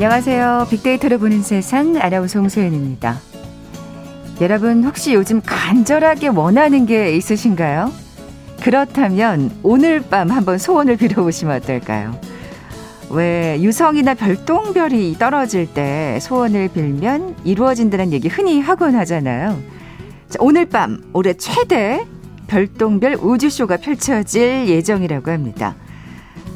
안녕하세요. 빅데이터를 보는 세상 아나운서 홍소연입니다. 여러분 혹시 요즘 간절하게 원하는 게 있으신가요? 그렇다면 오늘 밤 한번 소원을 빌어보시면 어떨까요? 왜 유성이나 별똥별이 떨어질 때 소원을 빌면 이루어진다는 얘기 흔히 하곤 하잖아요. 자, 오늘 밤 올해 최대 별똥별 우주쇼가 펼쳐질 예정이라고 합니다.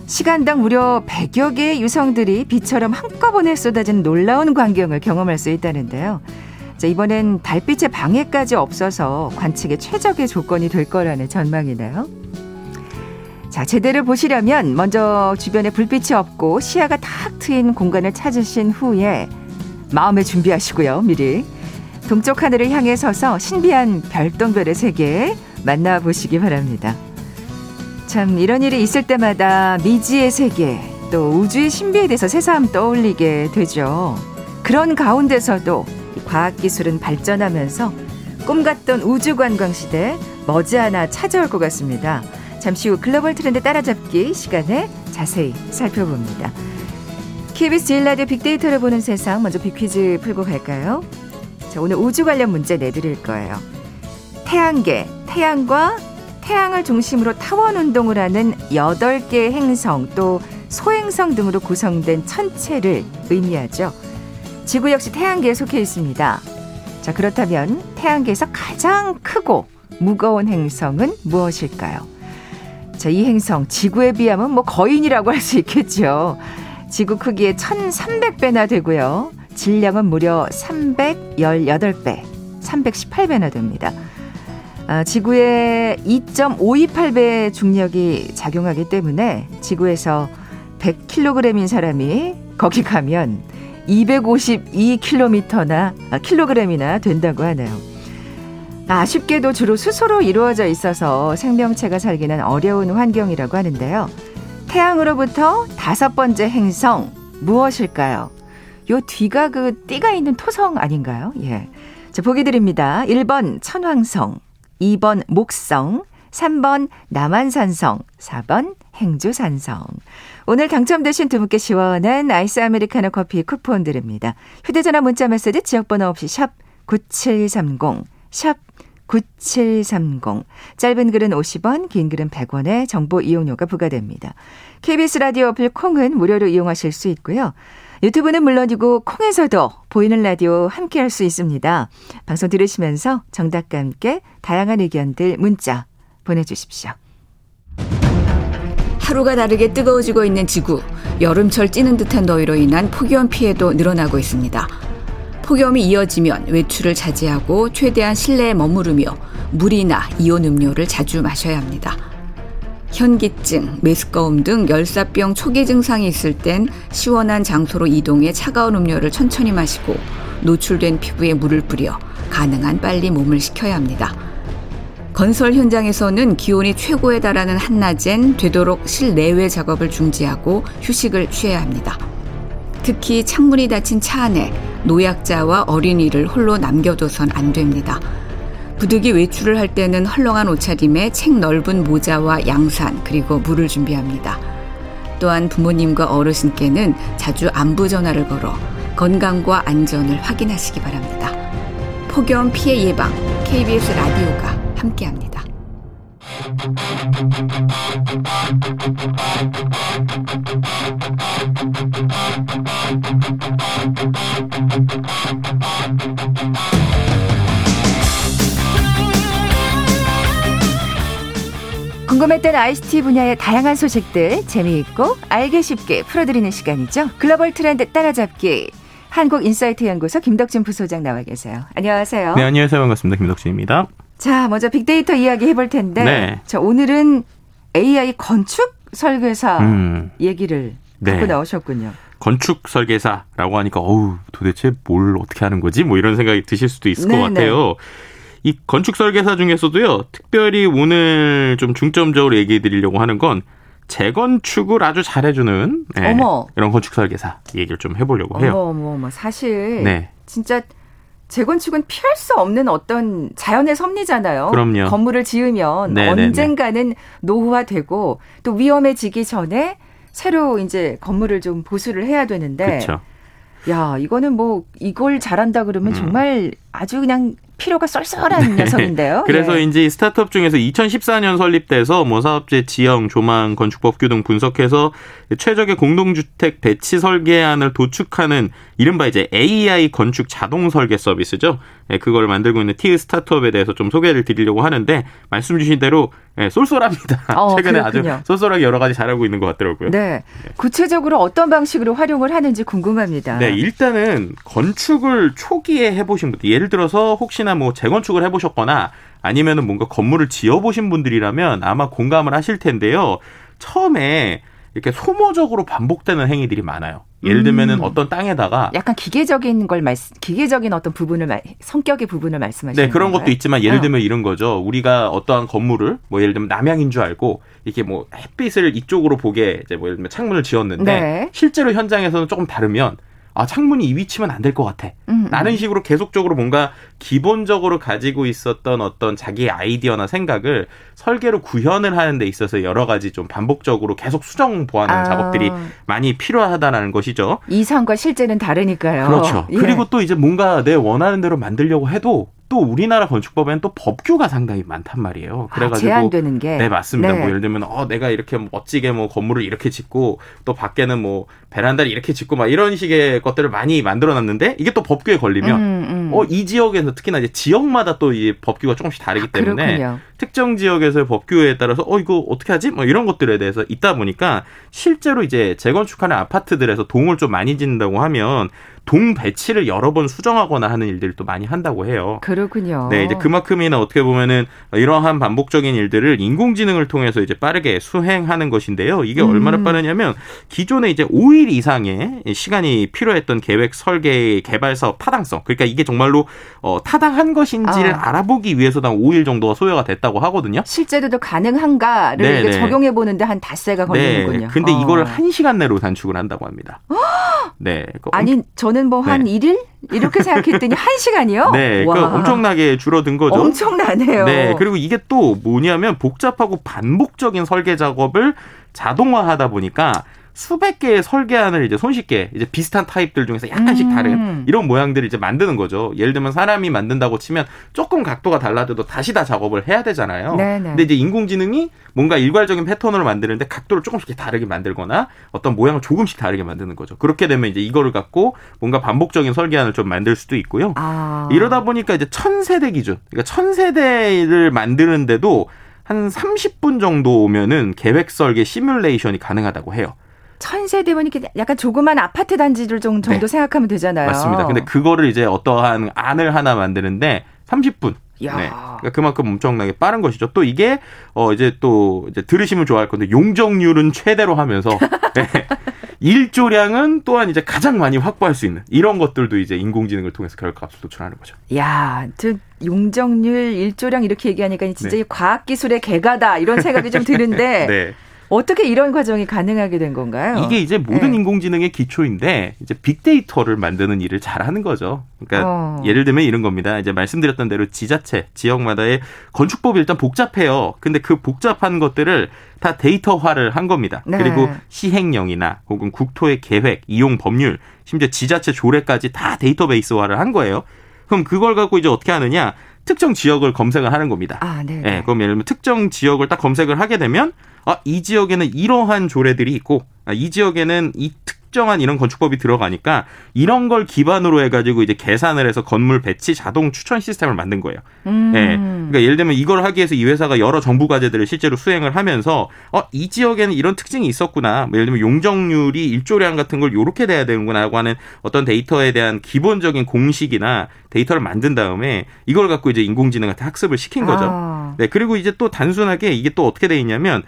시간당 무려 100여 개의 유성들이 비처럼 한꺼번에 쏟아진 놀라운 광경을 경험할 수 있다는데요. 자, 이번엔 달빛의 방해까지 없어서 관측에 최적의 조건이 될 거라는 전망이네요. 자, 제대로 보시려면 먼저 주변에 불빛이 없고 시야가 탁 트인 공간을 찾으신 후에 마음에 준비하시고요, 미리. 동쪽 하늘을 향해 서서 신비한 별똥별의 세계 만나보시기 바랍니다. 참, 이런 일이 있을 때마다 미지의 세계, 또 우주의 신비에 대해서 새삼 떠올리게 되죠. 그런 가운데서도 과학기술은 발전하면서 꿈 같던 우주관광 시대 머지않아 찾아올 것 같습니다. 잠시 후 글로벌 트렌드 따라잡기 시간에 자세히 살펴봅니다. KBS 제일 라디오 빅데이터를 보는 세상 먼저 빅퀴즈 풀고 갈까요? 자, 오늘 우주 관련 문제 내드릴 거예요. 태양계, 태양과 태양을 중심으로 타원 운동을 하는 8개의 행성 또 소행성 등으로 구성된 천체를 의미하죠. 지구 역시 태양계에 속해 있습니다. 자, 그렇다면 태양계에서 가장 크고 무거운 행성은 무엇일까요? 자, 이 행성 지구에 비하면 뭐 거인이라고 할 수 있겠죠. 지구 크기의 1,300배나 되고요. 질량은 무려 318배, 318배나 됩니다. 아, 지구의 2.528배 중력이 작용하기 때문에 지구에서 100kg인 사람이 거기 가면 252km나 아, 킬로그램이나 된다고 하네요. 아쉽게도 주로 수소로 이루어져 있어서 생명체가 살기는 어려운 환경이라고 하는데요. 태양으로부터 다섯 번째 행성 무엇일까요? 요 뒤가 그 띠가 있는 토성 아닌가요? 예. 자, 보기 드립니다. 1번 천왕성, 2번 목성, 3번 남한산성, 4번 행주산성. 오늘 당첨되신 두 분께 시원한 아이스 아메리카노 커피 쿠폰 드립니다. 휴대전화 문자 메시지 지역번호 없이 샵 9730, 샵 9730. 짧은 글은 50원, 긴 글은 100원의 정보 이용료가 부과됩니다. KBS 라디오 어플 콩은 무료로 이용하실 수 있고요. 유튜브는 물론이고 콩에서도 보이는 라디오 함께 할 수 있습니다. 방송 들으시면서 정답과 함께 다양한 의견들 문자 보내주십시오. 하루가 다르게 뜨거워지고 있는 지구. 여름철 찌는 듯한 더위로 인한 폭염 피해도 늘어나고 있습니다. 폭염이 이어지면 외출을 자제하고 최대한 실내에 머무르며 물이나 이온 음료를 자주 마셔야 합니다. 현기증, 메스꺼움 등 열사병 초기 증상이 있을 땐 시원한 장소로 이동해 차가운 음료를 천천히 마시고 노출된 피부에 물을 뿌려 가능한 빨리 몸을 식혀야 합니다. 건설 현장에서는 기온이 최고에 달하는 한낮엔 되도록 실내외 작업을 중지하고 휴식을 취해야 합니다. 특히 창문이 닫힌 차 안에 노약자와 어린이를 홀로 남겨둬선 안 됩니다. 부득이 외출을 할 때는 헐렁한 옷차림에 책 넓은 모자와 양산 그리고 물을 준비합니다. 또한 부모님과 어르신께는 자주 안부 전화를 걸어 건강과 안전을 확인하시기 바랍니다. 폭염 피해 예방 KBS 라디오가 함께합니다. 궁금했던 ICT 분야의 다양한 소식들 재미있고 알기 쉽게 풀어드리는 시간이죠. 글로벌 트렌드 따라잡기. 한국인사이트 연구소 김덕진 부소장 나와 계세요. 안녕하세요. 네, 안녕하세요. 반갑습니다. 김덕진입니다. 자, 먼저 빅데이터 이야기 해볼 텐데. 네. 자, 오늘은 AI 건축 설계사 음. 얘기를 네. 갖고 나오셨군요. 건축 설계사라고 하니까 어우 도대체 뭘 어떻게 하는 거지? 뭐 이런 생각이 드실 수도 있을 네, 것 같아요. 네. 이 건축 설계사 중에서도요, 특별히 오늘 좀 중점적으로 얘기해 드리려고 하는 건 재건축을 아주 잘해주는 네, 이런 건축 설계사 얘기를 좀 해보려고 해요. 어머, 어머, 어머. 사실 네. 진짜 재건축은 피할 수 없는 어떤 자연의 섭리잖아요. 그럼요. 건물을 지으면 네네네. 네, 네. 언젠가는 노후화되고 또 위험해지기 전에 새로 이제 건물을 좀 보수를 해야 되는데. 그쵸. 야, 이거는 뭐 이걸 잘한다 그러면 음. 정말 아주 그냥 필요가 쏠쏠한 네. 녀석인데요. 그래서 예. 이제 스타트업 중에서 2014년 설립돼서 뭐 사업체 지형, 조망, 건축법규 등 분석해서 최적의 공동주택 배치 설계안을 도축하는 이른바 이제 AI 건축 자동 설계 서비스죠. 예, 그걸 만들고 있는 티 스타트업에 대해서 좀 소개를 드리려고 하는데 말씀 주신 대로 예, 쏠쏠합니다. 어, 최근에 그렇군요. 아주 쏠쏠하게 여러 가지 잘하고 있는 것 같더라고요. 네. 구체적으로 어떤 방식으로 활용을 하는지 궁금합니다. 네, 일단은 건축을 초기에 해보신 분들, 예를 들어서 혹시나 뭐 재건축을 해보셨거나 아니면은 뭔가 건물을 지어보신 분들이라면 아마 공감을 하실 텐데요. 처음에 이렇게 소모적으로 반복되는 행위들이 많아요. 예를 들면은 음. 어떤 땅에다가 약간 기계적인 걸 말씀, 기계적인 어떤 부분을 말, 성격의 부분을 말씀하시는 네 그런 건가요? 것도 있지만 예를 어. 들면 어. 이런 거죠. 우리가 어떠한 건물을 뭐 예를 들면 남향인 줄 알고 이렇게 뭐 햇빛을 이쪽으로 보게 이제 뭐 예를 들면 창문을 지었는데 네. 실제로 현장에서는 조금 다르면 아 창문이 이 위치면 안 될 것 같아. 음, 음, 라는 식으로 계속적으로 뭔가 기본적으로 가지고 있었던 어떤 자기의 아이디어나 생각을 설계로 구현을 하는 데 있어서 여러 가지 좀 반복적으로 계속 수정 보완하는 아. 작업들이 많이 필요하다라는 것이죠. 이상과 실제는 다르니까요. 그렇죠. 예. 그리고 또 이제 뭔가 내 원하는 대로 만들려고 해도 또 우리나라 건축법에는 또 법규가 상당히 많단 말이에요. 아, 그래가지고 아, 제한되는 게. 네 맞습니다. 네. 뭐 예를 들면 어 내가 이렇게 멋지게 뭐 건물을 이렇게 짓고 또 밖에는 뭐 베란다를 이렇게 짓고 막 이런 식의 것들을 많이 만들어놨는데 이게 또 법규에 걸리면 음, 음. 어이 지역에서 특히나 이제 지역마다 또 이 법규가 조금씩 다르기 아, 때문에 아, 특정 지역에서의 법규에 따라서 어 이거 어떻게 하지? 뭐 이런 것들에 대해서 있다 보니까 실제로 이제 재건축하는 아파트들에서 동을 좀 많이 짓는다고 하면 동 배치를 여러 번 수정하거나 하는 일들을 또 많이 한다고 해요. 그렇군요. 네, 이제 그만큼이나 어떻게 보면은 이러한 반복적인 일들을 인공지능을 통해서 이제 빠르게 수행하는 것인데요. 이게 음. 얼마나 빠르냐면 기존에 이제 5일 이상의 시간이 필요했던 계획 설계 개발 사업 타당성. 그러니까 이게 정말로 어, 타당한 것인지를 아. 알아보기 위해서도 한 5일 정도가 소요가 됐다고 하거든요. 실제로도 가능한가를 네, 적용해 보는데 한 닷새가 걸리는군요. 네, 근데 어. 이걸 1시간 내로 단축을 한다고 합니다. 네. 그 아니 저는 뭐한 네. 1일 이렇게 생각했더니 1시간이요? 네. 와. 그 엄청나게 줄어든 거죠. 엄청나네요. 네. 그리고 이게 또 뭐냐면 복잡하고 반복적인 설계 작업을 자동화하다 보니까 수백 개의 설계안을 이제 손쉽게 이제 비슷한 타입들 중에서 약간씩 음. 다른 이런 모양들을 이제 만드는 거죠. 예를 들면 사람이 만든다고 치면 조금 각도가 달라져도 다시 다 작업을 해야 되잖아요. 네네. 근데 이제 인공지능이 뭔가 일괄적인 패턴으로 만드는데 각도를 조금씩 다르게 만들거나 어떤 모양을 조금씩 다르게 만드는 거죠. 그렇게 되면 이제 이거를 갖고 뭔가 반복적인 설계안을 좀 만들 수도 있고요. 아. 이러다 보니까 이제 천 세대 기준, 그러니까 천 세대를 만드는데도 한 30분 정도 오면은 계획 설계 시뮬레이션이 가능하다고 해요. 천세대면 이렇게 약간 조그만 아파트 단지를 정도 네. 생각하면 되잖아요. 맞습니다. 근데 그거를 이제 어떠한 안을 하나 만드는데 30분. 야. 네. 그러니까 그만큼 엄청나게 빠른 것이죠. 또 이게 어 이제 또 이제 들으시면 좋아할 건데 용적률은 최대로 하면서 네. 일조량은 또한 이제 가장 많이 확보할 수 있는 이런 것들도 이제 인공지능을 통해서 결과값을 도출하는 거죠. 야, 저 용적률, 일조량 이렇게 얘기하니까 진짜 네. 과학 기술의 개가다 이런 생각이 좀 드는데 네. 어떻게 이런 과정이 가능하게 된 건가요? 이게 이제 모든 네. 인공지능의 기초인데 이제 빅데이터를 만드는 일을 잘하는 거죠. 그러니까 어. 예를 들면 이런 겁니다. 이제 말씀드렸던 대로 지자체 지역마다의 건축법이 일단 복잡해요. 근데 그 복잡한 것들을 다 데이터화를 한 겁니다. 네. 그리고 시행령이나 혹은 국토의 계획, 이용 법률, 심지어 지자체 조례까지 다 데이터베이스화를 한 거예요. 그럼 그걸 갖고 이제 어떻게 하느냐? 특정 지역을 검색을 하는 겁니다. 아, 네. 네. 그럼 예를 들면 특정 지역을 딱 검색을 하게 되면 아, 이 지역에는 이러한 조례들이 있고 아, 이 지역에는 이 특정한 이런 건축법이 들어가니까 이런 걸 기반으로 해가지고 이제 계산을 해서 건물 배치 자동 추천 시스템을 만든 거예요. 음. 네. 그러니까 예를 들면 이걸 하기 위해서 이 회사가 여러 정부 과제들을 실제로 수행을 하면서 어, 이 지역에는 이런 특징이 있었구나. 뭐 예를 들면 용적률이 일조량 같은 걸 요렇게 돼야 되는구나라고 하는 어떤 데이터에 대한 기본적인 공식이나 데이터를 만든 다음에 이걸 갖고 이제 인공지능한테 학습을 시킨 거죠. 아. 네. 그리고 이제 또 단순하게 이게 또 어떻게 돼 있냐면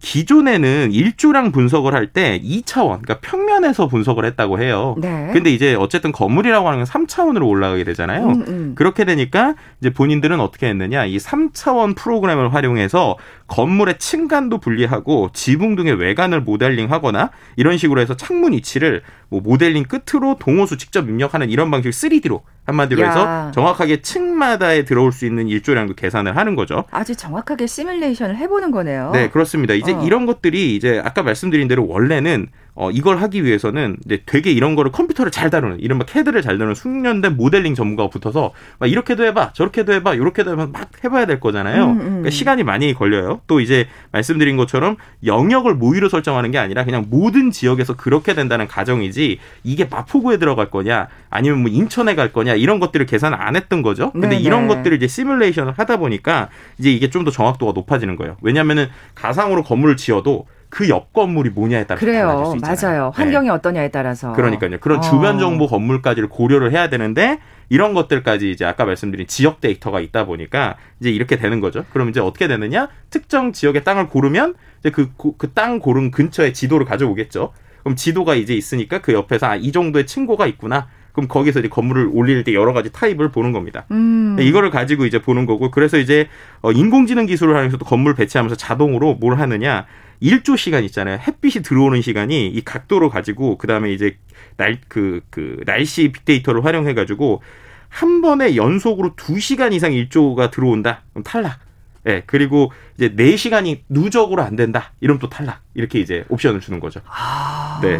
기존에는 일조량 분석을 할 때 2차원, 그러니까 평면에서 분석을 했다고 해요. 네. 근데 이제 어쨌든 건물이라고 하는 건 3차원으로 올라가게 되잖아요. 음, 음. 그렇게 되니까 이제 본인들은 어떻게 했느냐, 이 3차원 프로그램을 활용해서 건물의 층간도 분리하고 지붕 등의 외관을 모델링 하거나 이런 식으로 해서 창문 위치를 뭐 모델링 끝으로 동호수 직접 입력하는 이런 방식 3D로 한마디로 야. 해서 정확하게 층마다에 들어올 수 있는 일조량도 계산을 하는 거죠. 아주 정확하게 시뮬레이션을 해보는 거네요. 네, 그렇습니다. 이제 어. 이런 것들이 이제 아까 말씀드린 대로 원래는 어, 이걸 하기 위해서는 이제 되게 이런 거를 컴퓨터를 잘 다루는 이른바 캐드를 잘 다루는 숙련된 모델링 전문가가 붙어서 막 이렇게도 해봐 저렇게도 해봐 이렇게도 해봐 막 해봐야 될 거잖아요. 음, 음. 그러니까 시간이 많이 걸려요. 또 이제 말씀드린 것처럼 영역을 모의로 설정하는 게 아니라 그냥 모든 지역에서 그렇게 된다는 가정이지 이게 마포구에 들어갈 거냐 아니면 뭐 인천에 갈 거냐 이런 것들을 계산 안 했던 거죠. 근데 네네. 이런 것들을 이제 시뮬레이션을 하다 보니까 이제 이게 좀 더 정확도가 높아지는 거예요. 왜냐하면은 가상으로 건물을 지어도 그 옆 건물이 뭐냐에 따라 그래요. 달라질 수 있잖아요. 맞아요. 환경이 네. 어떠냐에 따라서. 그러니까요. 그런 어. 주변 정보 건물까지를 고려를 해야 되는데 이런 것들까지 이제 아까 말씀드린 지역 데이터가 있다 보니까 이제 이렇게 되는 거죠. 그럼 이제 어떻게 되느냐? 특정 지역의 땅을 고르면 이제 그 그 땅 고른 근처에 지도를 가져오겠죠. 그럼 지도가 이제 있으니까 그 옆에서 아, 이 정도의 층고가 있구나. 그럼 거기서 이제 건물을 올릴 때 여러 가지 타입을 보는 겁니다. 음. 이거를 가지고 이제 보는 거고 그래서 이제 어, 인공지능 기술을 하면서 도 건물 배치하면서 자동으로 뭘 하느냐 일조 시간 있잖아요. 햇빛이 들어오는 시간이 이 각도로 가지고 그다음에 이제 날 그그 그 날씨 빅데이터를 활용해 가지고 한 번에 연속으로 두시간 이상 일조가 들어온다. 그럼 탈락. 예, 네, 그리고 이제 네시간이 누적으로 안 된다. 이러면 또 탈락. 이렇게 이제 옵션을 주는 거죠. 아, 네.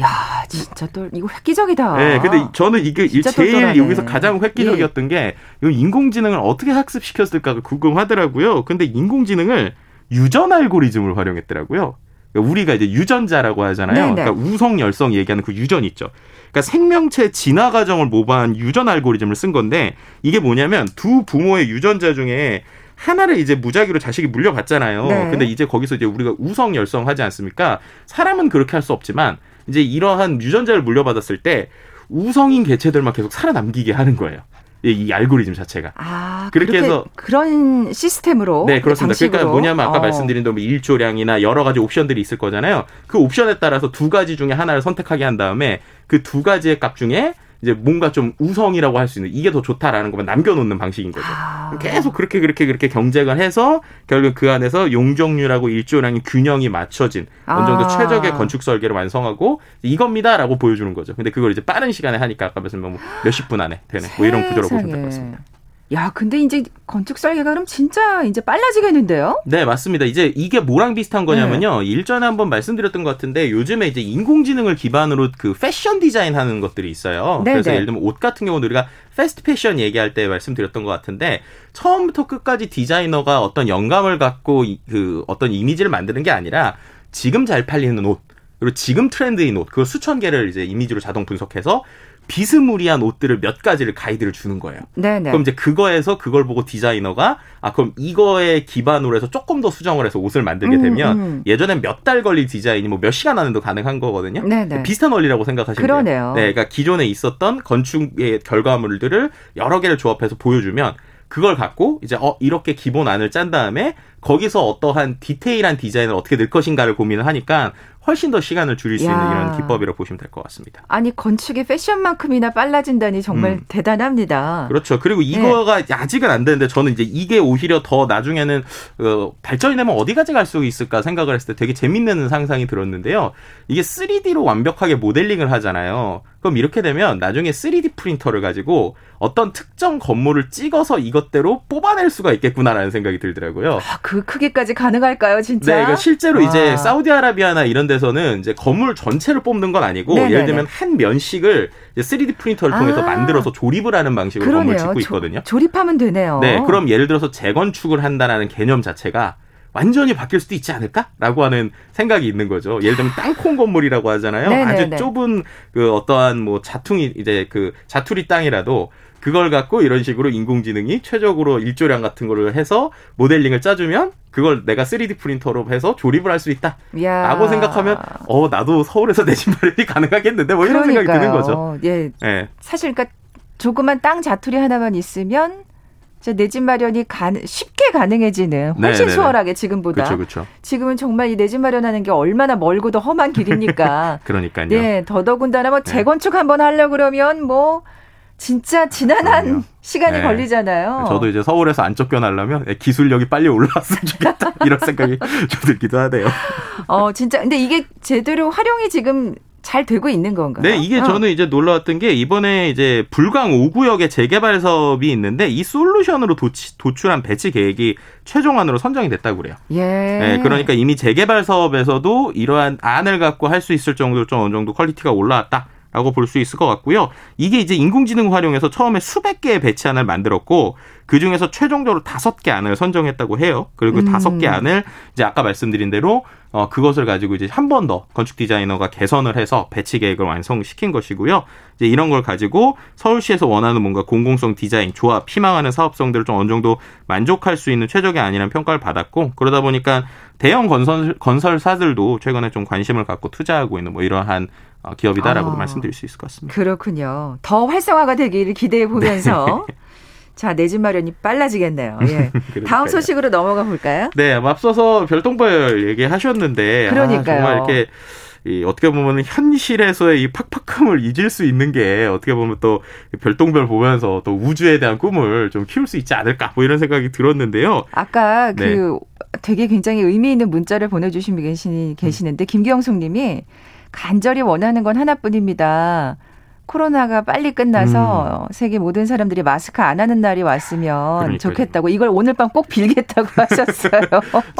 야, 진짜 또 이거 획기적이다. 네, 근데 저는 이게 제일 똘똘하네. 여기서 가장 획기적이었던 예. 게 이거 인공지능을 어떻게 학습시켰을까 궁금하더라고요. 근데 인공지능을 유전 알고리즘을 활용했더라고요. 그러니까 우리가 이제 유전자라고 하잖아요. 네네. 네. 그러니까 우성 열성 얘기하는 그 유전 있죠. 그러니까 생명체 진화 과정을 모방한 유전 알고리즘을 쓴 건데 이게 뭐냐면 두 부모의 유전자 중에 하나를 이제 무작위로 자식이 물려받잖아요. 네. 근데 이제 거기서 이제 우리가 우성 열성 하지 않습니까? 사람은 그렇게 할 수 없지만 이제 이러한 유전자를 물려받았을 때 우성인 개체들만 계속 살아남기게 하는 거예요. 이 알고리즘 자체가. 아, 그렇게 해서 그런 시스템으로 네 그렇습니다. 방식으로. 그러니까 뭐냐면 아까 어. 말씀드린 대로 뭐 일조량이나 여러 가지 옵션들이 있을 거잖아요. 그 옵션에 따라서 두 가지 중에 하나를 선택하게 한 다음에 그 두 가지의 값 중에 이제 뭔가 좀 우성이라고 할 수 있는 이게 더 좋다라는 것만 남겨놓는 방식인 거죠. 아. 계속 그렇게 그렇게 그렇게 경쟁을 해서 결국 그 안에서 용적률하고 일조량의 균형이 맞춰진 어느 정도 아. 최적의 건축 설계를 완성하고 이겁니다라고 보여주는 거죠. 근데 그걸 이제 빠른 시간에 하니까 아까 말씀드린 뭐 몇십 분 안에 되는 뭐 이런 구조로 보시면 될 것 같습니다. 야, 근데 이제 건축 설계가 그럼 진짜 이제 빨라지겠는데요? 네, 맞습니다. 이제 이게 뭐랑 비슷한 거냐면요. 네. 일전에 한번 말씀드렸던 것 같은데 요즘에 이제 인공지능을 기반으로 그 패션 디자인 하는 것들이 있어요. 네, 그래서 네. 예를 들면 옷 같은 경우는 우리가 패스트 패션 얘기할 때 말씀드렸던 것 같은데 처음부터 끝까지 디자이너가 어떤 영감을 갖고 그 어떤 이미지를 만드는 게 아니라 지금 잘 팔리는 옷 그리고 지금 트렌드인 옷, 그 수천 개를 이제 이미지로 자동 분석해서 비스무리한 옷들을 몇 가지를 가이드를 주는 거예요. 네네. 그럼 이제 그거에서 그걸 보고 디자이너가 아 그럼 이거에 기반으로 해서 조금 더 수정을 해서 옷을 만들게 음, 되면 음. 예전엔 몇 달 걸릴 디자인이 뭐 몇 시간 안에도 가능한 거거든요. 네네. 비슷한 원리라고 생각하시면 그러네요. 돼요. 네, 그러니까 기존에 있었던 건축의 결과물들을 여러 개를 조합해서 보여주면 그걸 갖고 이제 어 이렇게 기본 안을 짠 다음에 거기서 어떠한 디테일한 디자인을 어떻게 넣을 것인가를 고민을 하니까 훨씬 더 시간을 줄일 수 있는 이런 기법이라고 보시면 될 것 같습니다. 아니 건축의 패션만큼이나 빨라진다니 정말 음. 대단합니다. 그렇죠. 그리고 네. 이거가 네. 아직은 안 되는데 저는 이제 이게 오히려 더 나중에는 어, 발전이 되면 어디까지 갈 수 있을까 생각을 했을 때 되게 재밌는 상상이 들었는데요. 이게 3D로 완벽하게 모델링을 하잖아요. 그럼 이렇게 되면 나중에 3D 프린터를 가지고 어떤 특정 건물을 찍어서 이것대로 뽑아낼 수가 있겠구나라는 생각이 들더라고요. 아, 그 크기까지 가능할까요, 진짜? 네, 그러니까 실제로 와. 이제 사우디아라비아나 이런 데서는 이제 건물 전체를 뽑는 건 아니고 네네네. 예를 들면 한 면식을 3D 프린터를 통해서 아. 만들어서 조립을 하는 방식으로 그러네요. 건물 짓고 있거든요. 조, 조립하면 되네요. 네, 그럼 예를 들어서 재건축을 한다라는 개념 자체가 완전히 바뀔 수도 있지 않을까라고 하는 생각이 있는 거죠. 예를 들면 땅콩 건물이라고 하잖아요. 네네네. 아주 좁은 그 어떠한 뭐 자퉁이 이제 그 자투리 땅이라도 그걸 갖고 이런 식으로 인공지능이 최적으로 일조량 같은 거를 해서 모델링을 짜주면 그걸 내가 3D 프린터로 해서 조립을 할 수 있다. 야. 라고 생각하면 어 나도 서울에서 내집 마련이 가능하겠는데 뭐 이런 그러니까요. 생각이 드는 거죠. 예. 예. 사실 그러니까 조그만 땅 자투리 하나만 있으면 내집 마련이 가, 쉽게 가능해지는 훨씬 네네네. 수월하게 지금보다. 그쵸, 그쵸. 지금은 정말 이 내 집 마련하는 게 얼마나 멀고도 험한 길입니까? 그러니까요. 네, 더더군다나 뭐 네. 재건축 한번 하려 그러면 뭐 진짜 지난한 그럼요. 시간이 네. 걸리잖아요. 저도 이제 서울에서 안 쫓겨나려면 기술력이 빨리 올라왔으면 좋겠다 이런 생각이 좀 들기도 하네요. 어 진짜 근데 이게 제대로 활용이 지금 잘 되고 있는 건가요? 네, 이게 어. 저는 이제 놀라웠던 게 이번에 이제 불광 5구역의 재개발 사업이 있는데 이 솔루션으로 도치, 도출한 배치 계획이 최종안으로 선정이 됐다고 그래요. 예. 네, 그러니까 이미 재개발 사업에서도 이러한 안을 갖고 할 수 있을 정도로 좀 어느 정도 quality가 올라왔다. 라고 볼 수 있을 것 같고요. 이게 이제 인공지능 활용해서 처음에 수백 개의 배치 안을 만들었고 그 중에서 최종적으로 다섯 개 안을 선정했다고 해요. 그리고 그 음. 다섯 개 안을 이제 아까 말씀드린 대로 어 그것을 가지고 이제 한 번 더 건축 디자이너가 개선을 해서 배치 계획을 완성시킨 것이고요. 이제 이런 걸 가지고 서울시에서 원하는 뭔가 공공성 디자인, 조합, 희망하는 사업성들을 좀 어느 정도 만족할 수 있는 최적의 안이라는 평가를 받았고 그러다 보니까 대형 건설 건설사들도 최근에 좀 관심을 갖고 투자하고 있는 뭐 이러한 어, 기업이다라고 아. 말씀드릴 수 있을 것 같습니다. 그렇군요. 더 활성화가 되기를 기대해 보면서 자, 내 집 마련이 빨라지겠네요. 예. 다음 소식으로 넘어가 볼까요? 네, 앞서서 별똥별 얘기하셨는데 아, 그러니까요. 정말 이렇게 이 어떻게 보면 현실에서의 이 팍팍함을 잊을 수 있는 게 어떻게 보면 또 별똥별 보면서 또 우주에 대한 꿈을 좀 키울 수 있지 않을까 뭐 이런 생각이 들었는데요. 아까 네. 그 되게 굉장히 의미 있는 문자를 보내주신 분이 계시, 계시는데 김기영숙 님이 간절히 원하는 건 하나뿐입니다. 코로나가 빨리 끝나서 세계 모든 사람들이 마스크 안 하는 날이 왔으면 음. 그러니까요. 좋겠다고 이걸 오늘 밤 꼭 빌겠다고 하셨어요.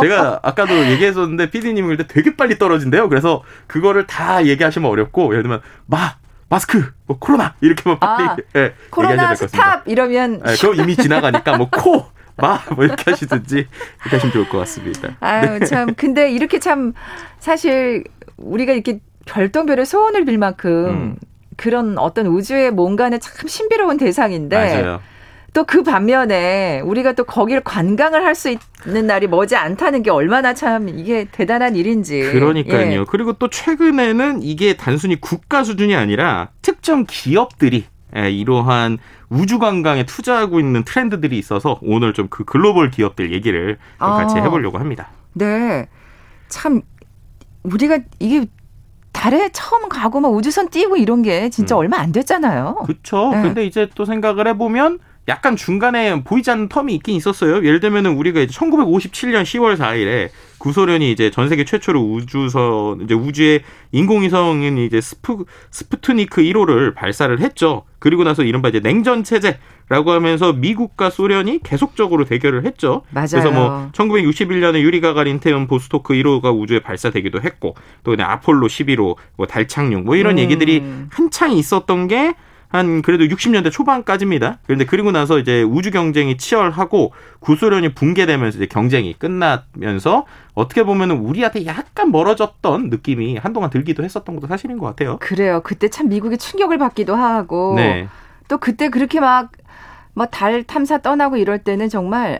제가 아까도 얘기했었는데 PD님 그때 되게 빨리 떨어진대요. 그래서 그거를 다 얘기하시면 어렵고 예를 들면 마 마스크 뭐 코로나 이렇게만 빨리 아, 예, 코로나 될것 같습니다. 스탑 이러면 예, 그럼 이미 지나가니까 뭐코 마뭐 이렇게 하시든지 이렇게 하시면 좋을 것 같습니다. 아유 참 근데 이렇게 참 사실 우리가 이렇게 별똥별의 소원을 빌 만큼 음. 그런 어떤 우주의 뭔가는 참 신비로운 대상인데 맞아요. 또그 반면에 우리가 또 거기를 관광을 할 수 있는 날이 머지 않다는 게 얼마나 참 이게 대단한 일인지. 그러니까요. 예. 그리고 또 최근에는 이게 단순히 국가 수준이 아니라 특정 기업들이 예, 이러한 우주 관광에 투자하고 있는 트렌드들이 있어서 오늘 좀 그 글로벌 기업들 얘기를 좀 같이 아. 해보려고 합니다. 네. 참 우리가 이게 달에 처음 가고 막 우주선 띄고 이런 게 진짜 음. 얼마 안 됐잖아요. 그렇죠. 네. 근데 이제 또 생각을 해보면 약간 중간에 보이지 않는 term이 있긴 있었어요. 예를 들면은 우리가 이제 1957년 10월 4일에 구소련이 이제 전 세계 최초로 우주선 이제 우주의 인공위성인 이제 스푸 스푸트니크 1호를 발사를 했죠. 그리고 나서 이른바 이제 냉전 체제라고 하면서 미국과 소련이 계속적으로 대결을 했죠. 맞아요. 그래서 뭐 1961년에 유리 가가린 태운 보스토크 1호가 우주에 발사되기도 했고 또 아폴로 11호 뭐 달 착륙 뭐 이런 음. 얘기들이 한창 있었던 게 한 그래도 60년대 초반까지입니다. 그런데 그리고 나서 이제 우주 경쟁이 치열하고 구소련이 붕괴되면서 이제 경쟁이 끝나면서 어떻게 보면은 우리한테 약간 멀어졌던 느낌이 한동안 들기도 했었던 것도 사실인 것 같아요. 그래요. 그때 참 미국이 충격을 받기도 하고 네. 또 그때 그렇게 막 뭐 달 탐사 떠나고 이럴 때는 정말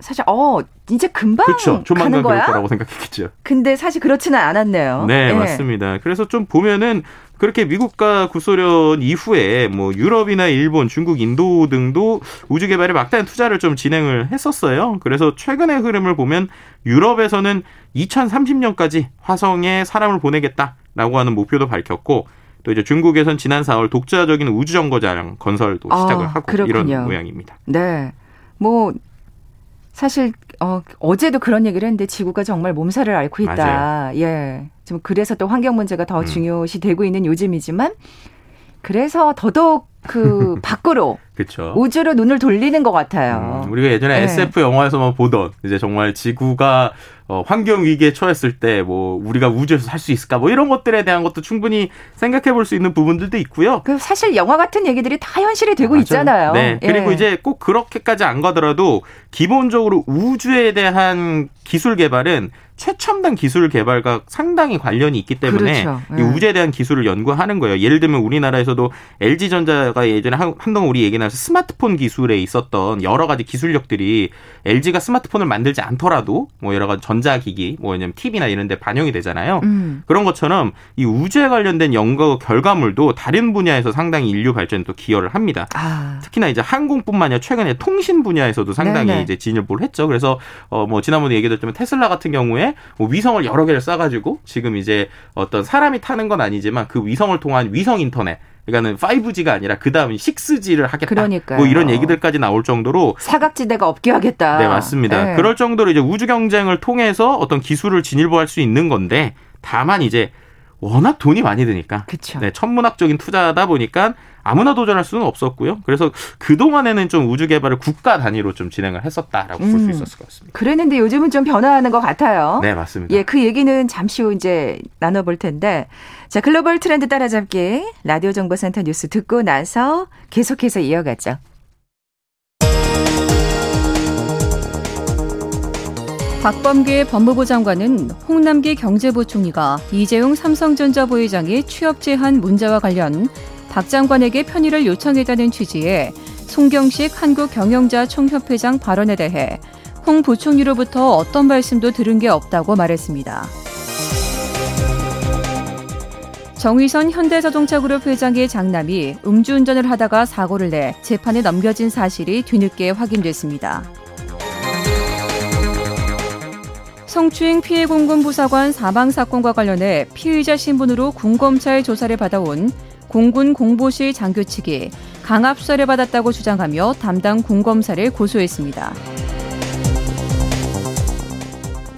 사실 어 이제 금방. 가는 조만간 그럴 거야. 거라고 생각했겠죠. 근데 사실 그렇지는 않았네요. 네, 예. 맞습니다. 그래서 좀 보면은 그렇게 미국과 구소련 이후에 뭐 유럽이나 일본, 중국, 인도 등도 우주 개발에 막대한 투자를 좀 진행을 했었어요. 그래서 최근의 흐름을 보면 유럽에서는 2030년까지 화성에 사람을 보내겠다라고 하는 목표도 밝혔고 또 이제 중국에선 지난 4월 독자적인 우주 정거장 건설도 아, 시작을 하고 그렇군요. 이런 모양입니다. 네. 뭐 사실 어 어제도 그런 얘기를 했는데 지구가 정말 몸살을 앓고 있다. 맞아요. 예. 좀 그래서 또 환경 문제가 더 음. 중요시 되고 있는 요즘이지만 그래서 더더욱 그 밖으로 그렇죠. 우주로 눈을 돌리는 것 같아요. 음, 우리가 예전에 네. SF 영화에서만 보던 이제 정말 지구가 어, 환경 위기에 처했을 때 뭐 우리가 우주에서 살 수 있을까 뭐 이런 것들에 대한 것도 충분히 생각해 볼 수 있는 부분들도 있고요. 그 사실 영화 같은 얘기들이 다 현실이 되고 맞아요. 있잖아요. 네. 예. 그리고 이제 꼭 그렇게까지 안 가더라도 기본적으로 우주에 대한 기술 개발은 최첨단 기술 개발과 상당히 관련이 있기 때문에 그렇죠. 이 예. 우주에 대한 기술을 연구하는 거예요. 예를 들면 우리나라에서도 LG전자가 예전에 한- 한동안 우리 얘기 나서 스마트폰 기술에 있었던 여러 가지 기술력들이 LG가 스마트폰을 만들지 않더라도 뭐 여러 가지 전자기기, 뭐 왜냐면 TV나 이런 데 반영이 되잖아요. 음. 그런 것처럼 이 우주에 관련된 연구 결과물도 다른 분야에서 상당히 인류 발전에 또 기여를 합니다. 아. 특히나 이제 항공뿐만 아니라 최근에 통신 분야에서도 상당히 네네. 이제 진입을 했죠. 그래서 어 뭐 지난번에 얘기했지만 테슬라 같은 경우에 뭐 위성을 여러 개를 쏴가지고 지금 이제 어떤 사람이 타는 건 아니지만 그 위성을 통한 위성 인터넷 그러니까는 5G가 아니라 그 다음 6G를 하겠다. 그러니까요. 뭐 이런 얘기들까지 나올 정도로 사각지대가 없게 하겠다. 네 맞습니다. 예. 그럴 정도로 이제 우주 경쟁을 통해서 어떤 기술을 진일보할 수 있는 건데 다만 이제 워낙 돈이 많이 드니까. 그쵸. 네, 천문학적인 투자다 보니까 아무나 도전할 수는 없었고요. 그래서 그 동안에는 좀 우주 개발을 국가 단위로 좀 진행을 했었다라고 볼수 음. 있었을 것 같습니다. 그랬는데 요즘은 좀 변화하는 것 같아요. 네, 맞습니다. 예, 그 얘기는 잠시 후 이제 나눠볼 텐데. 자, 글로벌 트렌드 따라잡기 라디오 정보센터 뉴스 듣고 나서 계속해서 이어가죠. 박범계 법무부 장관은 홍남기 경제부총리가 이재용 삼성전자 부회장의 취업 제한 문제와 관련 박 장관에게 편의를 요청했다는 취지의 송경식 한국경영자 총협회장 발언에 대해 홍 부총리로부터 어떤 말씀도 들은 게 없다고 말했습니다. 정의선 현대자동차그룹 회장의 장남이 음주운전을 하다가 사고를 내 재판에 넘겨진 사실이 뒤늦게 확인됐습니다. 성추행 피해 공군 부사관 사망 사건과 관련해 피의자 신분으로 군검찰 조사를 받아온 공군 공보실 장교 측이 강압 수사를 받았다고 주장하며 담당 군검사를 고소했습니다.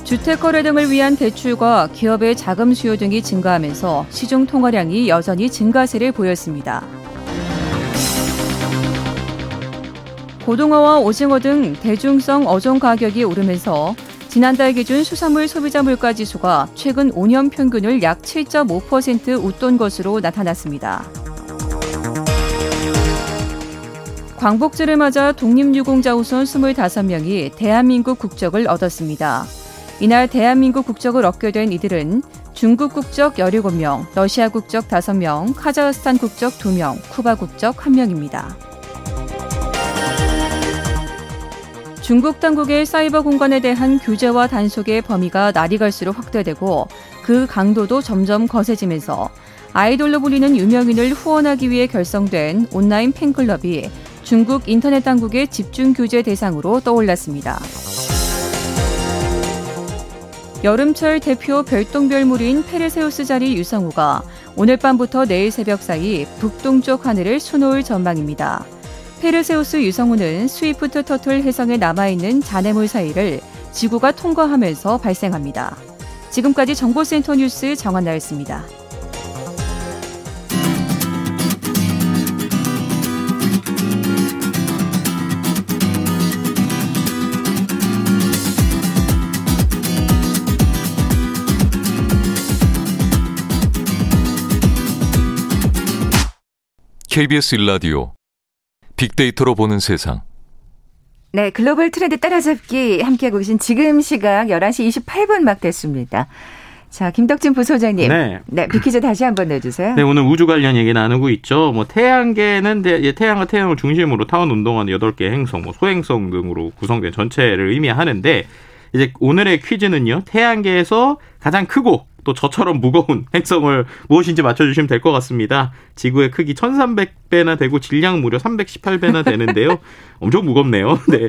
주택 거래 등을 위한 대출과 기업의 자금 수요 등이 증가하면서 시중 통화량이 여전히 증가세를 보였습니다. 고등어와 오징어 등 대중성 어종 가격이 오르면서 지난달 기준 수산물 소비자 물가 지수가 최근 5년 평균을 약 7.5% 웃돈 것으로 나타났습니다. 광복절을 맞아 독립유공자 우선 25명이 대한민국 국적을 얻었습니다. 이날 대한민국 국적을 얻게 된 이들은 중국 국적 17명, 러시아 국적 5명, 카자흐스탄 국적 2명, 쿠바 국적 1명입니다. 중국 당국의 사이버 공간에 대한 규제와 단속의 범위가 날이 갈수록 확대되고 그 강도도 점점 거세지면서 아이돌로 불리는 유명인을 후원하기 위해 결성된 온라인 팬클럽이 중국 인터넷 당국의 집중 규제 대상으로 떠올랐습니다. 여름철 대표 별똥별무리인 페르세우스 자리 유성우가 오늘 밤부터 내일 새벽 사이 북동쪽 하늘을 수놓을 전망입니다. 페르세우스 유성우는 스위프트 터틀 혜성에 남아있는 잔해물 사이를 지구가 통과하면서 발생합니다. 지금까지 정보센터 뉴스 정한나였습니다. KBS 일라디오 빅데이터로 보는 세상. 네, 글로벌 트렌드 따라잡기 함께하고 계신 지금 시각 11시 28분 막 됐습니다. 자, 김덕진 부소장님. 네. 네, 빅퀴즈 다시 한번 내주세요. 네, 오늘 우주 관련 얘기 나누고 있죠. 뭐 태양계는 대- 예, 태양과 태양을 중심으로 타원 운동하는 8개 행성, 뭐 소행성 등으로 구성된 전체를 의미하는데 이제 오늘의 퀴즈는요. 태양계에서 가장 크고 또 저처럼 무거운 행성은 무엇인지 맞춰주시면 될 것 같습니다. 지구의 크기 1300배나 되고 질량 무려 318배나 되는데요. 엄청 무겁네요. 네.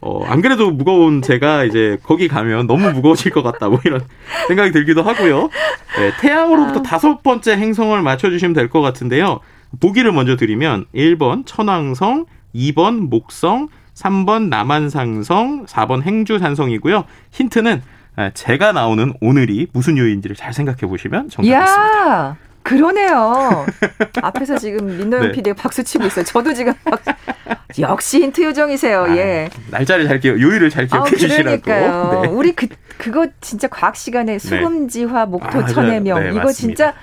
어, 안 그래도 무거운 제가 이제 거기 가면 너무 무거워질 것 같다. 뭐 이런 생각이 들기도 하고요. 네, 태양으로부터 다섯 번째 행성을 맞춰주시면 될 것 같은데요. 보기를 먼저 드리면 1번 천왕성, 2번 목성, 3번 남한상성, 4번 행주산성이고요. 힌트는 아, 제가 나오는 오늘이 무슨 요일인지를 잘 생각해 보시면 정답입니다. 그러네요. 앞에서 지금 민노영 네. PD가 박수 치고 있어요. 저도 지금 박수. 역시 힌트 요정이세요. 아, 예. 날짜를 잘 기억, 요일을 잘 아, 기억해 주시라고. 그러니까요. 네. 우리 그 그거 진짜 과학 시간에 수금지화 목토 아, 천해명 네, 이거 맞습니다. 진짜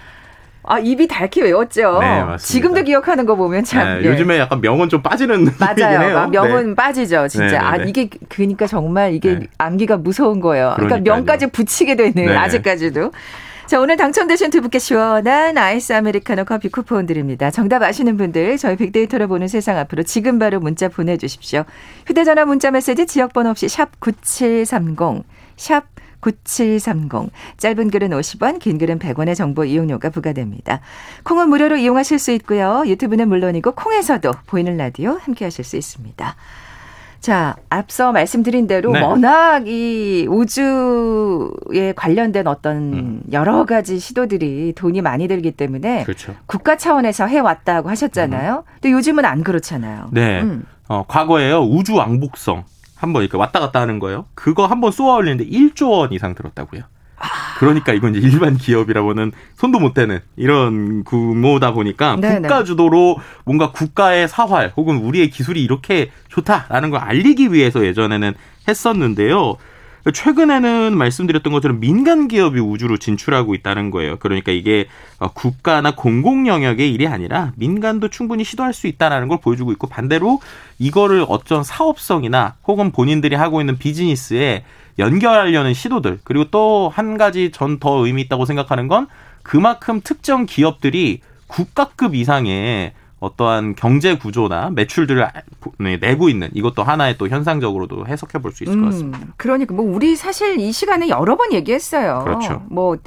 아 입이 닳게 외웠죠. 네, 맞습니다. 지금도 기억하는 거 보면 참 네, 예. 요즘에 약간 명언 좀 빠지는 맞아요. 막 명은 네. 빠지죠, 진짜. 네, 네, 아 네. 이게 그러니까 정말 이게 네. 암기가 무서운 거예요. 그러니까 그러니까요. 명까지 붙이게 되는 네. 아직까지도. 자, 오늘 당첨되신 두 분께 시원한 아이스 아메리카노 커피 쿠폰 드립니다. 정답 아시는 분들 저희 빅데이터로 보는 세상 앞으로 지금 바로 문자 보내주십시오. 휴대전화 문자 메시지 지역번호 없이 샵 9730, 샵 9730. 짧은 글은 50원, 긴 글은 100원의 정보 이용료가 부과됩니다. 콩은 무료로 이용하실 수 있고요. 유튜브는 물론이고 콩에서도 보이는 라디오 함께 하실 수 있습니다. 자, 앞서 말씀드린 대로 네. 워낙 이 우주에 관련된 어떤 음. 여러 가지 시도들이 돈이 많이 들기 때문에 그렇죠. 국가 차원에서 해왔다고 하셨잖아요. 근데 요즘은 안 그렇잖아요. 네. 음. 어, 과거에요. 우주 왕복성 한번 이렇게 왔다 갔다 하는 거예요. 그거 한 번 쏘아 올리는데 1조 원 이상 들었다고요. 그러니까 이건 이제 일반 기업이라고는 손도 못 대는 이런 규모다 보니까 네네. 국가 주도로 뭔가 국가의 사활 혹은 우리의 기술이 이렇게 좋다라는 걸 알리기 위해서 예전에는 했었는데요. 최근에는 말씀드렸던 것처럼 민간 기업이 우주로 진출하고 있다는 거예요. 그러니까 이게 어, 국가나 공공 영역의 일이 아니라 민간도 충분히 시도할 수 있다라는 걸 보여주고 있고 반대로 이거를 어떤 사업성이나 혹은 본인들이 하고 있는 비즈니스에 연결하려는 시도들 그리고 또 한 가지 전 더 의미 있다고 생각하는 건 그만큼 특정 기업들이 국가급 이상의 어떠한 경제 구조나 매출들을 네, 내고 있는 이것도 하나의 또 현상적으로도 해석해 볼 수 있을 것 같습니다. 음, 그러니까 뭐 우리 사실 이 시간에 여러 번 얘기했어요. 그렇죠. 뭐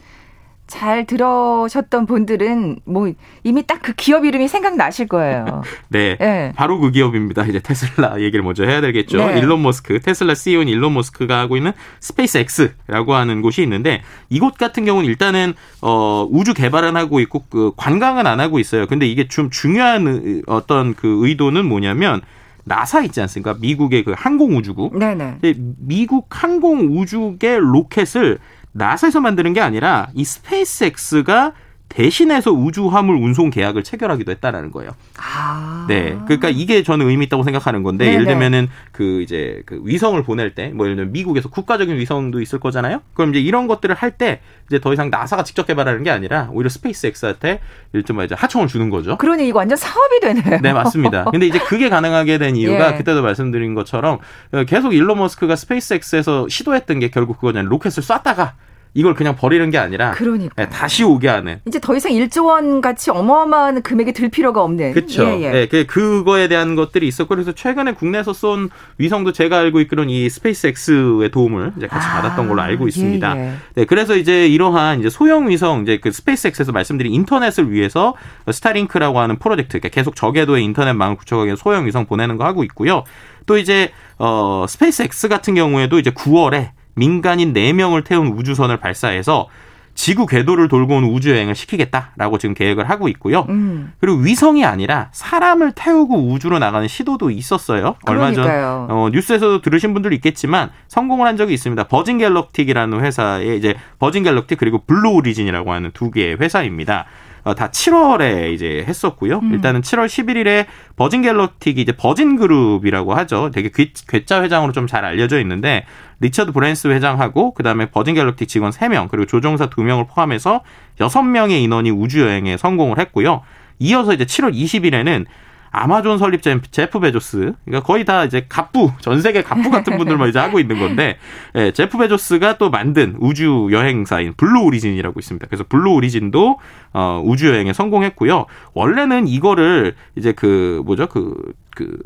잘 들으셨던 분들은 뭐 이미 딱 그 기업 이름이 생각나실 거예요. 네, 네. 바로 그 기업입니다. 이제 테슬라 얘기를 먼저 해야 되겠죠. 네. 일론 머스크, 테슬라 CEO인 일론 머스크가 하고 있는 스페이스 X라고 하는 곳이 있는데 이곳 같은 경우는 일단은 어 우주 개발은 하고 있고 그 관광은 안 하고 있어요. 근데 이게 좀 중요한 어떤 그 의도는 뭐냐면 나사 있지 않습니까? 미국의 그 항공우주국. 네네. 미국 항공우주계 로켓을 나사에서 만드는 게 아니라 이 스페이스X가 대신해서 우주 화물 운송 계약을 체결하기도 했다라는 거예요. 아. 네. 그러니까 이게 저는 의미 있다고 생각하는 건데 네네. 예를 들면은 그 이제 그 위성을 보낼 때 뭐 예를 들면 미국에서 국가적인 위성도 있을 거잖아요. 그럼 이제 이런 것들을 할 때 이제 더 이상 나사가 직접 개발하는 게 아니라 오히려 스페이스X한테 일종 이제 하청을 주는 거죠. 그러니 이거 완전 사업이 되네요. 네, 맞습니다. 근데 이제 그게 가능하게 된 이유가 예. 그때도 말씀드린 것처럼 계속 일론 머스크가 스페이스X에서 시도했던 게 결국 그거잖아요. 로켓을 쐈다가 이걸 그냥 버리는 게 아니라 그러니까 네, 다시 오게 하는 이제 더 이상 1조 원 같이 어마어마한 금액이 들 필요가 없는 그렇죠. 예, 예. 네, 그 그거에 대한 것들이 있었고 그래서 최근에 국내에서 쏜 위성도 제가 알고 있기로는 이 스페이스X의 도움을 이제 같이 아, 받았던 걸로 알고 있습니다. 예, 예. 네, 그래서 이제 이러한 이제 소형 위성 이제 그 스페이스X에서 말씀드린 인터넷을 위해서 스타링크라고 하는 프로젝트 그러니까 계속 저궤도의 인터넷망을 구축하기 위해 소형 위성 보내는 거 하고 있고요. 또 이제 어 스페이스X 같은 경우에도 이제 9월에 민간인 4명을 태운 우주선을 발사해서 지구 궤도를 돌고 온 우주여행을 시키겠다라고 지금 계획을 하고 있고요. 음. 그리고 위성이 아니라 사람을 태우고 우주로 나가는 시도도 있었어요. 그러니까요. 얼마 전 어, 뉴스에서도 들으신 분들 있겠지만 성공을 한 적이 있습니다. 버진 갤럭틱이라는 회사의 이제 버진 갤럭틱 그리고 블루 오리진이라고 하는 두 개의 회사입니다. 어, 다 7월에 이제 했었고요. 음. 일단은 7월 11일에 버진 갤럭틱이 이제 버진 그룹이라고 하죠. 되게 괴, 괴짜 회장으로 좀 잘 알려져 있는데 리처드 브랜슨 회장하고 그다음에 버진 갤럭틱 직원 3명 그리고 조종사 2명을 포함해서 6명의 인원이 우주 여행에 성공을 했고요. 이어서 이제 7월 20일에는 아마존 설립자인 제프 베조스, 그러니까 거의 다 이제 갑부, 전 세계 갑부 같은 분들만 이제 하고 있는 건데, 예, 제프 베조스가 또 만든 우주 여행사인 블루 오리진이라고 있습니다. 그래서 블루 오리진도 어, 우주 여행에 성공했고요. 원래는 이거를 이제 그 뭐죠, 그 그.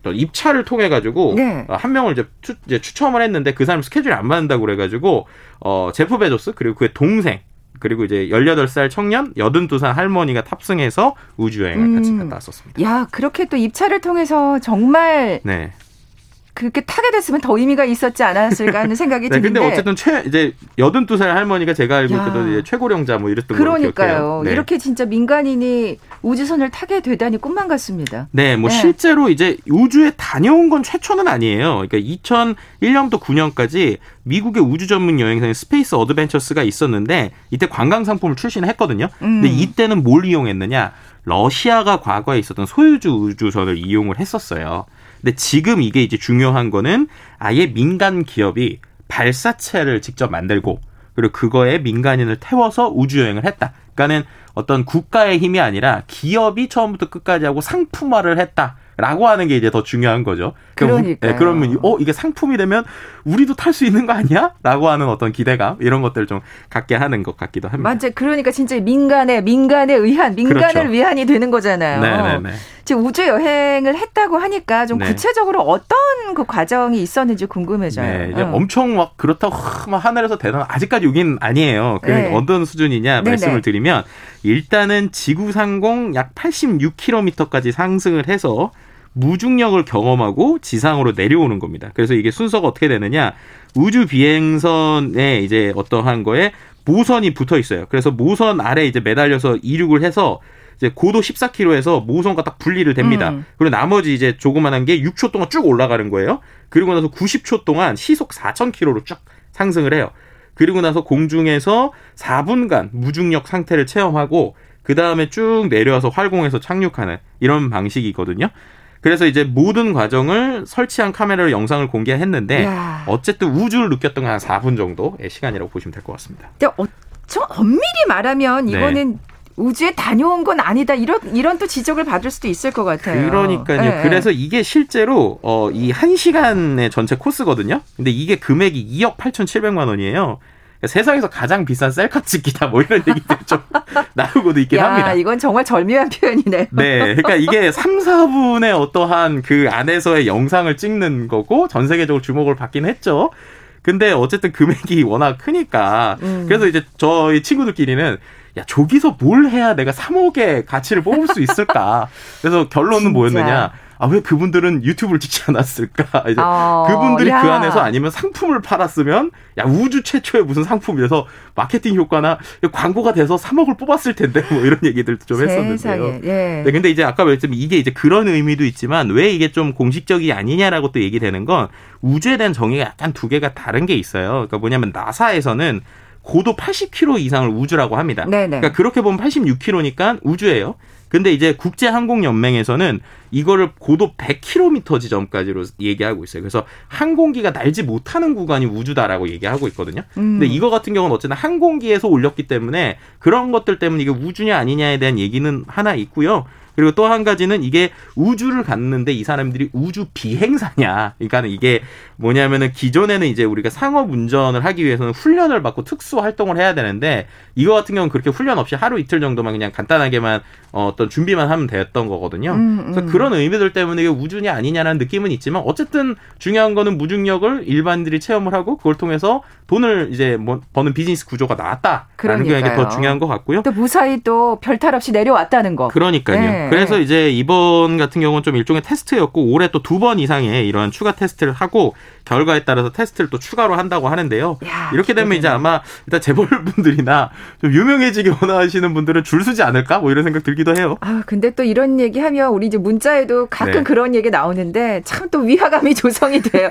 어떤 입찰을 통해 가지고 네. 한 명을 이제, 추, 이제 추첨을 했는데 그 사람 스케줄이 안 맞는다고 그래 가지고 어 제프 베조스 그리고 그의 동생 그리고 이제 18살 청년, 82살 할머니가 탑승해서 우주여행을 음. 같이 갔다 왔었습니다. 야, 그렇게 또 입찰을 통해서 정말 네. 그렇게 타게 됐으면 더 의미가 있었지 않았을까 하는 생각이 네, 드는데. 근데 어쨌든 최 이제 82살 할머니가 제가 알고 있기론 최고령자 뭐 이랬던 거 그러니까요. 네. 이렇게 진짜 민간인이 우주선을 타게 되다니 꿈만 같습니다. 네, 뭐 네. 실제로 이제 우주에 다녀온 건 최초는 아니에요. 그러니까 2001년부터 9년까지 미국의 우주 전문 여행사인 스페이스 어드벤처스가 있었는데 이때 관광 상품을 출시했거든요. 음. 근데 이때는 뭘 이용했느냐? 러시아가 과거에 있었던 소유즈 우주선을 이용을 했었어요. 근데 지금 이게 이제 중요한 거는 아예 민간 기업이 발사체를 직접 만들고 그리고 그거에 민간인을 태워서 우주 여행을 했다. 그러니까는 어떤 국가의 힘이 아니라 기업이 처음부터 끝까지 하고 상품화를 했다. 라고 하는 게 이제 더 중요한 거죠. 그러니까 네, 그러면 어 이게 상품이 되면 우리도 탈 수 있는 거 아니야? 라고 하는 어떤 기대감 이런 것들 좀 갖게 하는 것 같기도 합니다. 맞아. 그러니까 진짜 민간의 민간에 의한 민간을 그렇죠. 위한이 되는 거잖아요. 네네네. 지금 우주 여행을 했다고 하니까 좀 네. 구체적으로 어떤 그 과정이 있었는지 궁금해져요. 네, 이제 응. 엄청 막 그렇다고 막 하늘에서 대단 아직까지 여긴 아니에요. 그 네. 어떤 수준이냐 말씀을 네네. 드리면 일단은 지구 상공 약 86km까지 상승을 해서 무중력을 경험하고 지상으로 내려오는 겁니다. 그래서 이게 순서가 어떻게 되느냐? 우주 비행선에 이제 어떠한 거에 모선이 붙어 있어요. 그래서 모선 아래 이제 매달려서 이륙을 해서 이제 고도 14km에서 모선과 딱 분리를 됩니다. 음. 그리고 나머지 이제 조그만한 게 6초 동안 쭉 올라가는 거예요. 그리고 나서 90초 동안 시속 4,000km로 쭉 상승을 해요. 그리고 나서 공중에서 4분간 무중력 상태를 체험하고 그 다음에 쭉 내려와서 활공에서 착륙하는 이런 방식이거든요. 그래서 이제 모든 과정을 설치한 카메라로 영상을 공개했는데 야. 어쨌든 우주를 느꼈던 건한 4분 정도의 시간이라고 보시면 될 것 같습니다. 근데 어, 좀 엄밀히 말하면 네. 이거는 네. 우주에 다녀온 건 아니다. 이런 이런 또 지적을 받을 수도 있을 것 같아요. 그러니까요. 네. 그래서 이게 실제로 어, 이 1시간의 전체 코스거든요. 근데 이게 금액이 2억 8,700만 원이에요. 세상에서 가장 비싼 셀카 찍기다 뭐 이런 얘기들이 좀 나오고도 있긴 야, 합니다. 이건 정말 절묘한 표현이네요. 네. 그러니까 이게 3, 4분의 어떠한 그 안에서의 영상을 찍는 거고 전 세계적으로 주목을 받긴 했죠. 근데 어쨌든 금액이 워낙 크니까 음. 그래서 이제 저희 친구들끼리는 야 저기서 뭘 해야 내가 3억의 가치를 뽑을 수 있을까? 그래서 결론은. 뭐였느냐? 아, 왜 그분들은 유튜브를 찍지 않았을까? 이제 어, 그분들이 야. 그 안에서 아니면 상품을 팔았으면 야, 우주 최초의 무슨 상품이라서 마케팅 효과나 광고가 돼서 3억을 뽑았을 텐데 뭐 이런 얘기들도 좀 했었는데요. 예. 네, 근데 이제 아까 말했지만 이게 이제 그런 의미도 있지만 왜 이게 좀 공식적이 아니냐라고 또 얘기되는 건 우주에 대한 정의가 약간 두 개가 다른 게 있어요. 그러니까 뭐냐면 나사에서는 고도 80km 이상을 우주라고 합니다. 네네. 그러니까 그렇게 보면 86km니까 우주예요. 근데 이제 국제 항공 연맹에서는 이거를 고도 100km 지점까지로 얘기하고 있어요. 그래서 항공기가 날지 못하는 구간이 우주다라고 얘기하고 있거든요. 음. 근데 이거 같은 경우는 어쨌든 항공기에서 올렸기 때문에 그런 것들 때문에 이게 우주냐 아니냐에 대한 얘기는 하나 있고요. 그리고 또 한 가지는 이게 우주를 갔는데 이 사람들이 우주 비행사냐. 그러니까 이게 뭐냐면은 기존에는 이제 우리가 상업 운전을 하기 위해서는 훈련을 받고 특수 활동을 해야 되는데 이거 같은 경우는 그렇게 훈련 없이 하루 이틀 정도만 그냥 간단하게만 어, 떤 준비만 하면 되었던 거거든요. 음, 음. 그래서 그런 의미들 때문에 이게 우주냐 아니냐라는 느낌은 있지만 어쨌든 중요한 거는 무중력을 일반인들이 체험을 하고 그걸 통해서 돈을 이제 뭐 버는 비즈니스 구조가 나왔다라는 게 더 중요한 것 같고요. 또 무사히 또 별탈 없이 내려왔다는 거. 그러니까요. 네. 그래서 이제 이번 같은 경우는 좀 일종의 테스트였고 올해 또 두 번 이상의 이러한 추가 테스트를 하고 결과에 따라서 테스트를 또 추가로 한다고 하는데요. 야, 이렇게 되면 이제 아마 일단 재벌분들이나 좀 유명해지기 원하시는 분들은 줄 서지 않을까 뭐 이런 생각 들기도 해요. 아 근데 또 이런 얘기 하면 우리 이제 문자에도 가끔 네. 그런 얘기 나오는데 참 또 위화감이 조성이 돼요.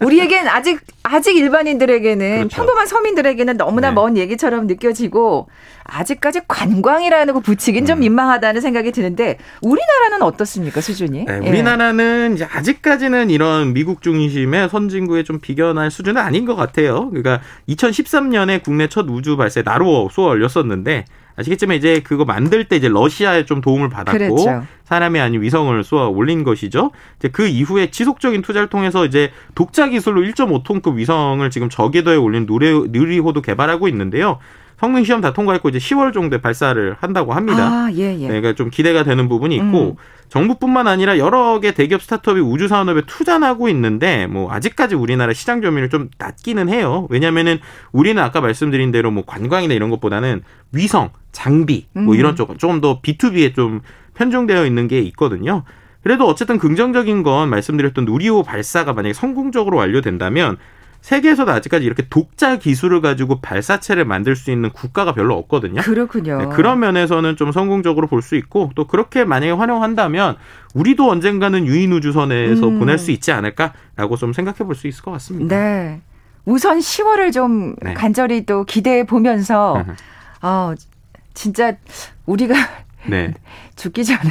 우리에겐 아직 아직 일반인들에게는 그렇죠. 평범한 서민들에게는 너무나 네. 먼 얘기처럼 느껴지고 아직까지 관광이라는 거 붙이긴 음. 좀 민망하다는 생각이 드는데 우리나라는 어떻습니까 수준이? 네, 우리나라는 예. 이제 아직까지는 이런 미국 중심의 선진 국에 좀 비견할 수준은 아닌 것 같아요. 그러니까 2013년에 국내 첫 우주 발사 나로 쏘아 올렸었는데 아시겠지만 이제 그거 만들 때 이제 러시아에 좀 도움을 받았고 그랬죠. 사람이 아닌 위성을 쏘아 올린 것이죠. 이제 그 이후에 지속적인 투자를 통해서 이제 독자 기술로 1.5톤급 위성을 지금 저궤도에 올린 누리호도 개발하고 있는데요. 성능 시험 다 통과했고 이제 10월 정도에 발사를 한다고 합니다. 아, 예, 예. 네, 그러니까 좀 기대가 되는 부분이 있고 음. 정부뿐만 아니라 여러 개 대기업 스타트업이 우주 산업에 투자하고 있는데 뭐 아직까지 우리나라 시장 점유율이 좀 낮기는 해요. 왜냐면은 우리는 아까 말씀드린 대로 뭐 관광이나 이런 것보다는 위성, 장비 뭐 음. 이런 쪽 조금 더 B2B에 좀 편중되어 있는 게 있거든요. 그래도 어쨌든 긍정적인 건 말씀드렸던 누리호 발사가 만약에 성공적으로 완료된다면 세계에서도 아직까지 이렇게 독자 기술을 가지고 발사체를 만들 수 있는 국가가 별로 없거든요. 그렇군요. 네, 그런 면에서는 좀 성공적으로 볼 수 있고 또 그렇게 만약에 활용한다면 우리도 언젠가는 유인 우주선에서 음. 보낼 수 있지 않을까라고 좀 생각해 볼 수 있을 것 같습니다. 네. 우선 10월을 좀 네. 간절히 또 기대해 보면서 어 진짜 우리가 네. 죽기 전에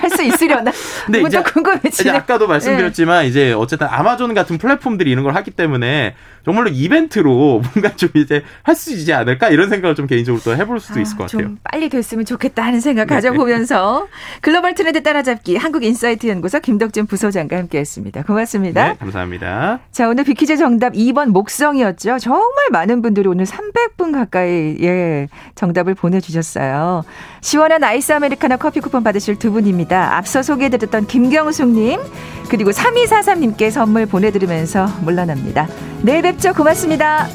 할 수 있으려나? 근데 이제 궁금해지네. 아까도 말씀드렸지만 네. 이제 어쨌든 아마존 같은 플랫폼들이 이런 걸 하기 때문에 정말로 이벤트로 뭔가 좀 이제 할 수 있지 않을까 이런 생각을 좀 개인적으로 또 해볼 수도 아, 있을 것 같아요. 좀 빨리 됐으면 좋겠다 하는 생각 네. 가져보면서 글로벌 트렌드 따라잡기 한국인사이트 연구소 김덕진 부소장과 함께했습니다. 고맙습니다. 네, 감사합니다. 자 오늘 빅퀴즈 정답 2번 목성이었죠. 정말 많은 분들이 오늘 300분 가까이 예 정답을 보내주셨어요. 시원한 아이스 아메리카노 커피 쿠폰 받으실 두 분입 앞서 소개해드렸던 김경숙님 그리고 3243님께 선물 보내드리면서 물러납니다. 내일 뵙죠. 고맙습니다.